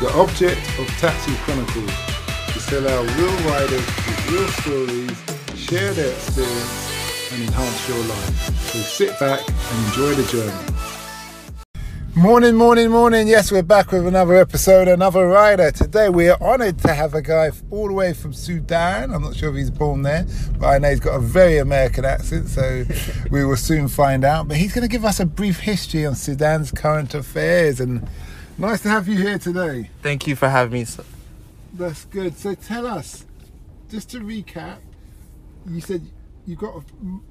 The object of Taxi Chronicles is to allow real riders with real stories share their experience and enhance your life. So sit back and enjoy the journey. Morning, morning, morning. Yes, we're back with another episode, another rider. Today we are honoured to have a guy all the way from Sudan. I'm not sure if he's born there, but I know he's got a very American accent, so we will soon find out. But he's going to give us a brief history on Sudan's current affairs. And nice to have you here today. Thank you for having me. sir. That's good. So tell us, just to recap, you said you've got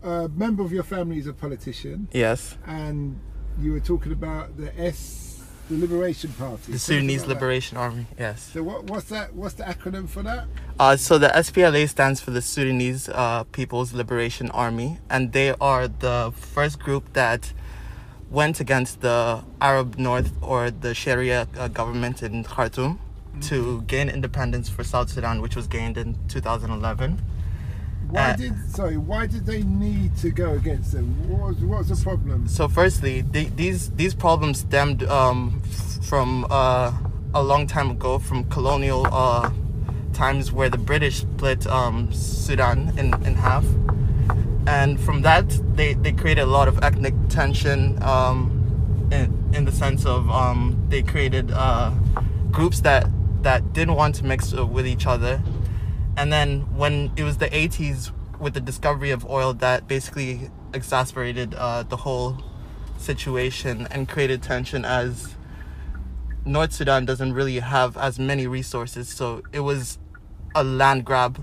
a, a member of your family is a politician, Yes. and you were talking about the S, the Liberation Party. The Sudanese about that. Liberation Army. Yes. So what, what's that? What's the acronym for that? Uh, so the SPLA stands for the Sudanese uh, People's Liberation Army, and they are the first group that went against the Arab North or the Sharia uh, government in Khartoum to gain independence for South Sudan, which was gained in 2011. Why Uh, did sorry? Why did they need to go against them? What was, what was the problem? So, firstly, the, these these problems stemmed um, from uh, a long time ago, from colonial uh, times where the British split um, Sudan in, in half, and from that they, they created a lot of ethnic tension. Um, in, in the sense of um, they created uh, groups that that didn't want to mix uh, with each other, and then when it was the 80s with the discovery of oil that basically exasperated uh, the whole situation and created tension as North Sudan doesn't really have as many resources so it was a land grab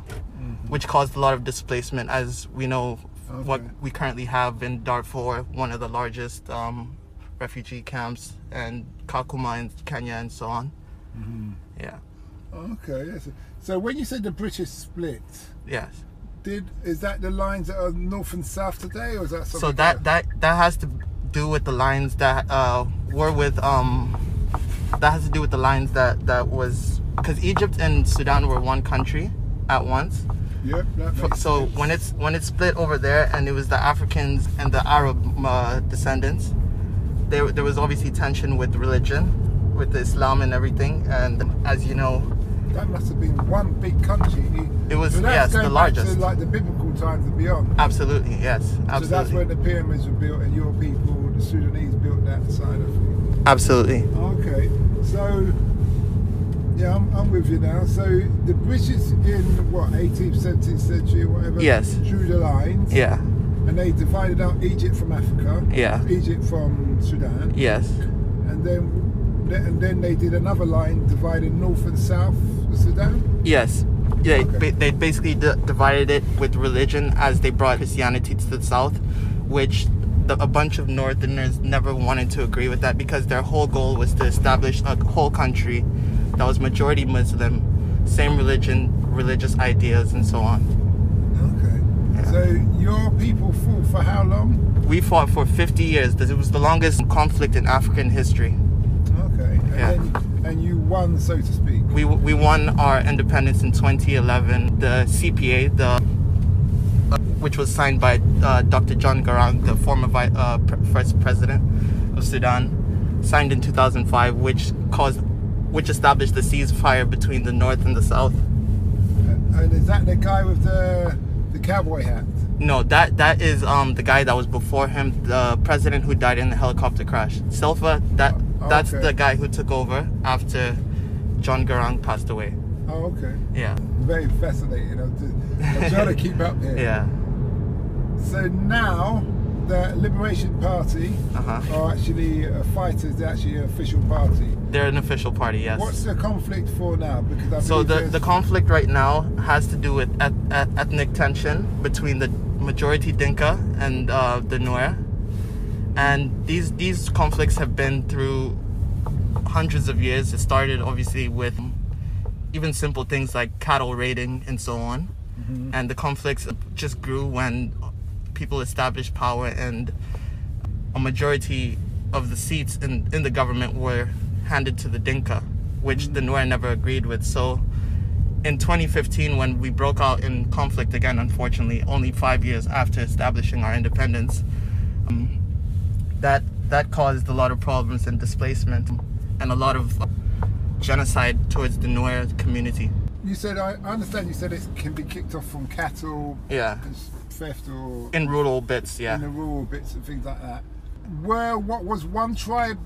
which caused a lot of displacement as we know what we currently have in Darfur one of the largest um, refugee camps and Kakuma in Kenya and so on yeah Okay, yes. So when you said the British split, yes did is that the lines that are north and south today, or is that something? so that that that has to do with the lines that uh were with um that has to do with the lines that that was because Egypt and Sudan were one country at once. Yep, So sense. when it's when it split over there and it was the Africans and the Arab uh, descendants, there there was obviously tension with religion, with Islam and everything. And as you know, that must have been one big country. It was- so yes, the largest. To like the biblical times and beyond. absolutely yes, So that's absolutely, when the pyramids were built, and your people, the Sudanese, built that side of it. absolutely. Okay, so yeah, I'm, I'm with you now. So the British in what 18th, 17th century, or whatever, Yes. drew the lines, Yeah. and they divided out Egypt from Africa, Yeah. Egypt from Sudan, Yes. and then and then they did another line dividing north and south of Sudan. Yes. Yeah, Okay. they basically divided it with religion as they brought Christianity to the south, which the, a bunch of Northerners never wanted to agree with that because their whole goal was to establish a whole country that was majority Muslim, same religion, religious ideas, and so on. Okay. Yeah. So your people fought for how long? We fought for 50 years. It was the longest conflict in African history. Okay. And Yeah. then and you won, so to speak. We, we won our independence in 2011. The CPA, the uh, which was signed by uh, Dr. John Garang, the former vi- uh, pre- first president of Sudan, signed in 2005, which caused, which established the ceasefire between the north and the south. And is that the guy with the the cowboy hat? No, that that is um the guy that was before him, the president who died in the helicopter crash. Salva, that Oh, that's okay. the guy who took over after John Garang passed away. Oh, okay. Yeah, Very fascinating. I'm, trying to keep up here. yeah, So now the Liberation Party uh-huh. are actually uh, fighters. They're actually an official party. They're an official party, yes. What's the conflict for now? Because I So the, the conflict right now has to do with et- et- ethnic tension between the majority Dinka and uh, the Nuer, and these these conflicts have been through hundreds of years. It started obviously with even simple things like cattle raiding and so on, and the conflicts just grew when people established power and a majority of the seats in, in the government were handed to the Dinka, which the Nuer never agreed with. So in 2015, when we broke out in conflict again, unfortunately, only five years after establishing our independence, um, that that caused a lot of problems and displacement and a lot of genocide towards the Nuer community. You said I understand. You said it can be kicked off from cattle, Yeah, theft, or in rural bits. Yeah. in the rural bits and things like that. Where what was one tribe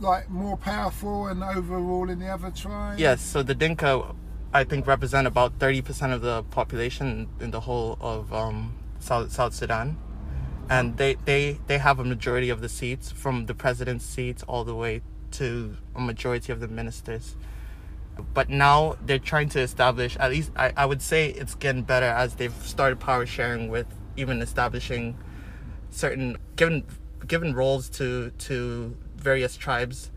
like more powerful and overall in the other tribe? Yes, so the Dinka, I think, represent about 30% of the population in the whole of um, South, South Sudan. And they, they, they have a majority of the seats, from the president's seats all the way to a majority of the ministers. But now they're trying to establish, at least I, I would say it's getting better as they've started power sharing with even establishing certain, given, given roles to, to various tribes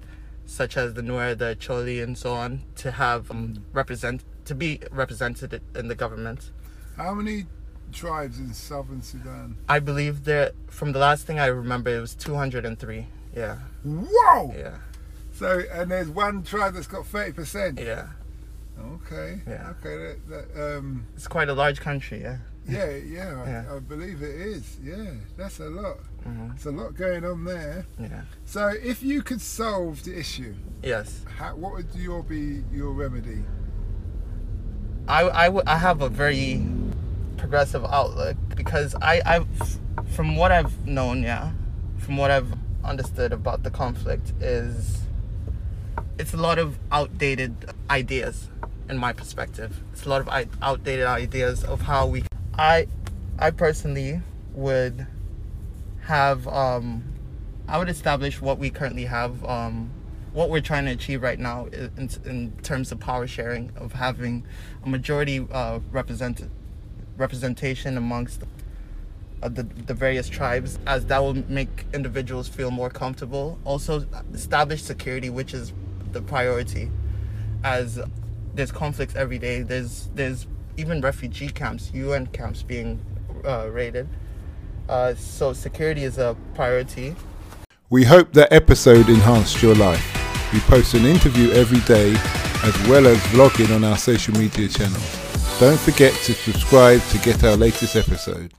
such as the Nuer, the Choli, and so on, to have um, represent to be represented in the government. How many tribes in southern Sudan? I believe that from the last thing I remember, it was 203. Yeah, Whoa! yeah, So and there's one tribe that's got thirty percent. yeah. Okay. Yeah. Okay. That, that, um. It's quite a large country. Yeah, Yeah. Yeah. Yeah. I, I believe it is. Yeah. That's a lot. Mhm. It's a lot going on there. yeah. So if you could solve the issue, Yes, how, what would your be your remedy? I, I, w- I have a very progressive outlook because I, I, from what I've known, yeah, from what I've understood about the conflict is it's a lot of outdated ideas in my perspective. It's a lot of outdated ideas of how we. I, I personally would have. Um, I would establish what we currently have. Um, what we're trying to achieve right now in, in terms of power sharing, of having a majority uh, represent, representation amongst uh, the, the various tribes, as that will make individuals feel more comfortable. Also, establish security, which is the priority, as there's conflicts every day. There's there's even refugee camps, UN camps being uh, raided. Uh, so security is a priority. We hope that episode enhanced your life. We post an interview every day as well as vlogging on our social media channels. Don't forget to subscribe to get our latest episode.